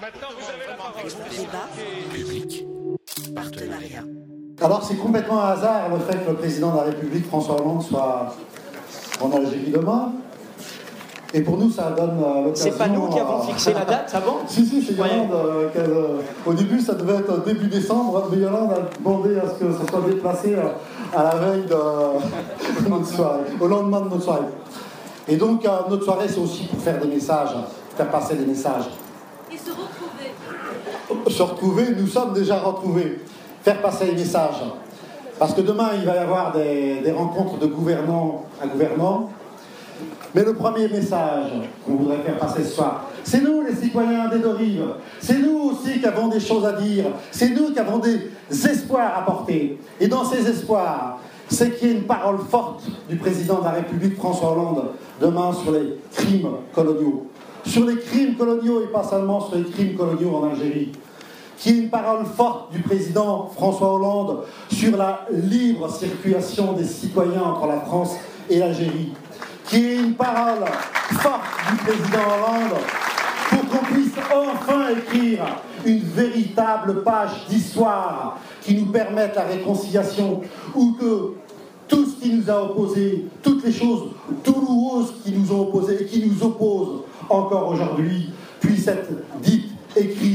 Maintenant, vous avez la parole. Débat. Public. Partenariat. Alors c'est complètement un hasard le fait que le président de la République, François Hollande, soit en Algérie demain. Et pour nous, ça donne euh, l'occasion... C'est pas nous qui avons à- fixé la date, ça va Si, si, c'est. Yolande. euh, euh, au début, ça devait être début décembre, mais Yolande a demandé à ce que ça soit déplacé euh, à la veille de notre soirée, au lendemain de notre soirée. Et donc, euh, notre soirée, c'est aussi pour faire des messages, faire passer des messages. Se retrouver. Nous sommes déjà retrouvés. Faire passer les messages. Parce que demain, il va y avoir des, des rencontres de gouvernants à gouvernants. Mais le premier message qu'on voudrait faire passer ce soir, c'est nous les citoyens des deux rives. C'est nous aussi qui avons des choses à dire. C'est nous qui avons des espoirs à porter. Et dans ces espoirs, c'est qu'il y ait une parole forte du président de la République François Hollande demain sur les crimes coloniaux. Sur les crimes coloniaux et pas seulement sur les crimes coloniaux en Algérie qui est une parole forte du président François Hollande sur la libre circulation des citoyens entre la France et l'Algérie, qui est une parole forte du président Hollande pour qu'on puisse enfin écrire une véritable page d'histoire qui nous permette la réconciliation, ou que tout ce qui nous a opposés, toutes les choses douloureuses qui nous ont opposés et qui nous opposent encore aujourd'hui, puissent être dites, écrites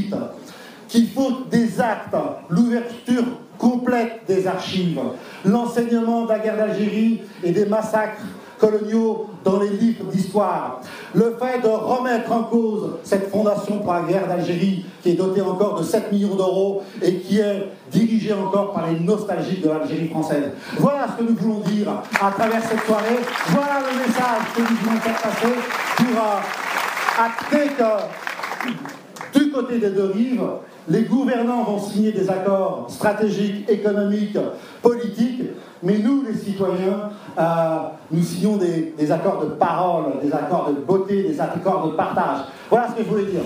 qu'il faut des actes, l'ouverture complète des archives, l'enseignement de la guerre d'Algérie et des massacres coloniaux dans les livres d'histoire, le fait de remettre en cause cette fondation pour la guerre d'Algérie qui est dotée encore de 7 millions d'euros et qui est dirigée encore par les nostalgiques de l'Algérie française. Voilà ce que nous voulons dire à travers cette soirée, voilà le message que nous voulons faire passer pour euh, acter que du côté des deux rives, les gouvernants vont signer des accords stratégiques, économiques, politiques, mais nous, les citoyens, euh, nous signons des, accords de parole, des accords de beauté, des accords de partage. Voilà ce que je voulais dire.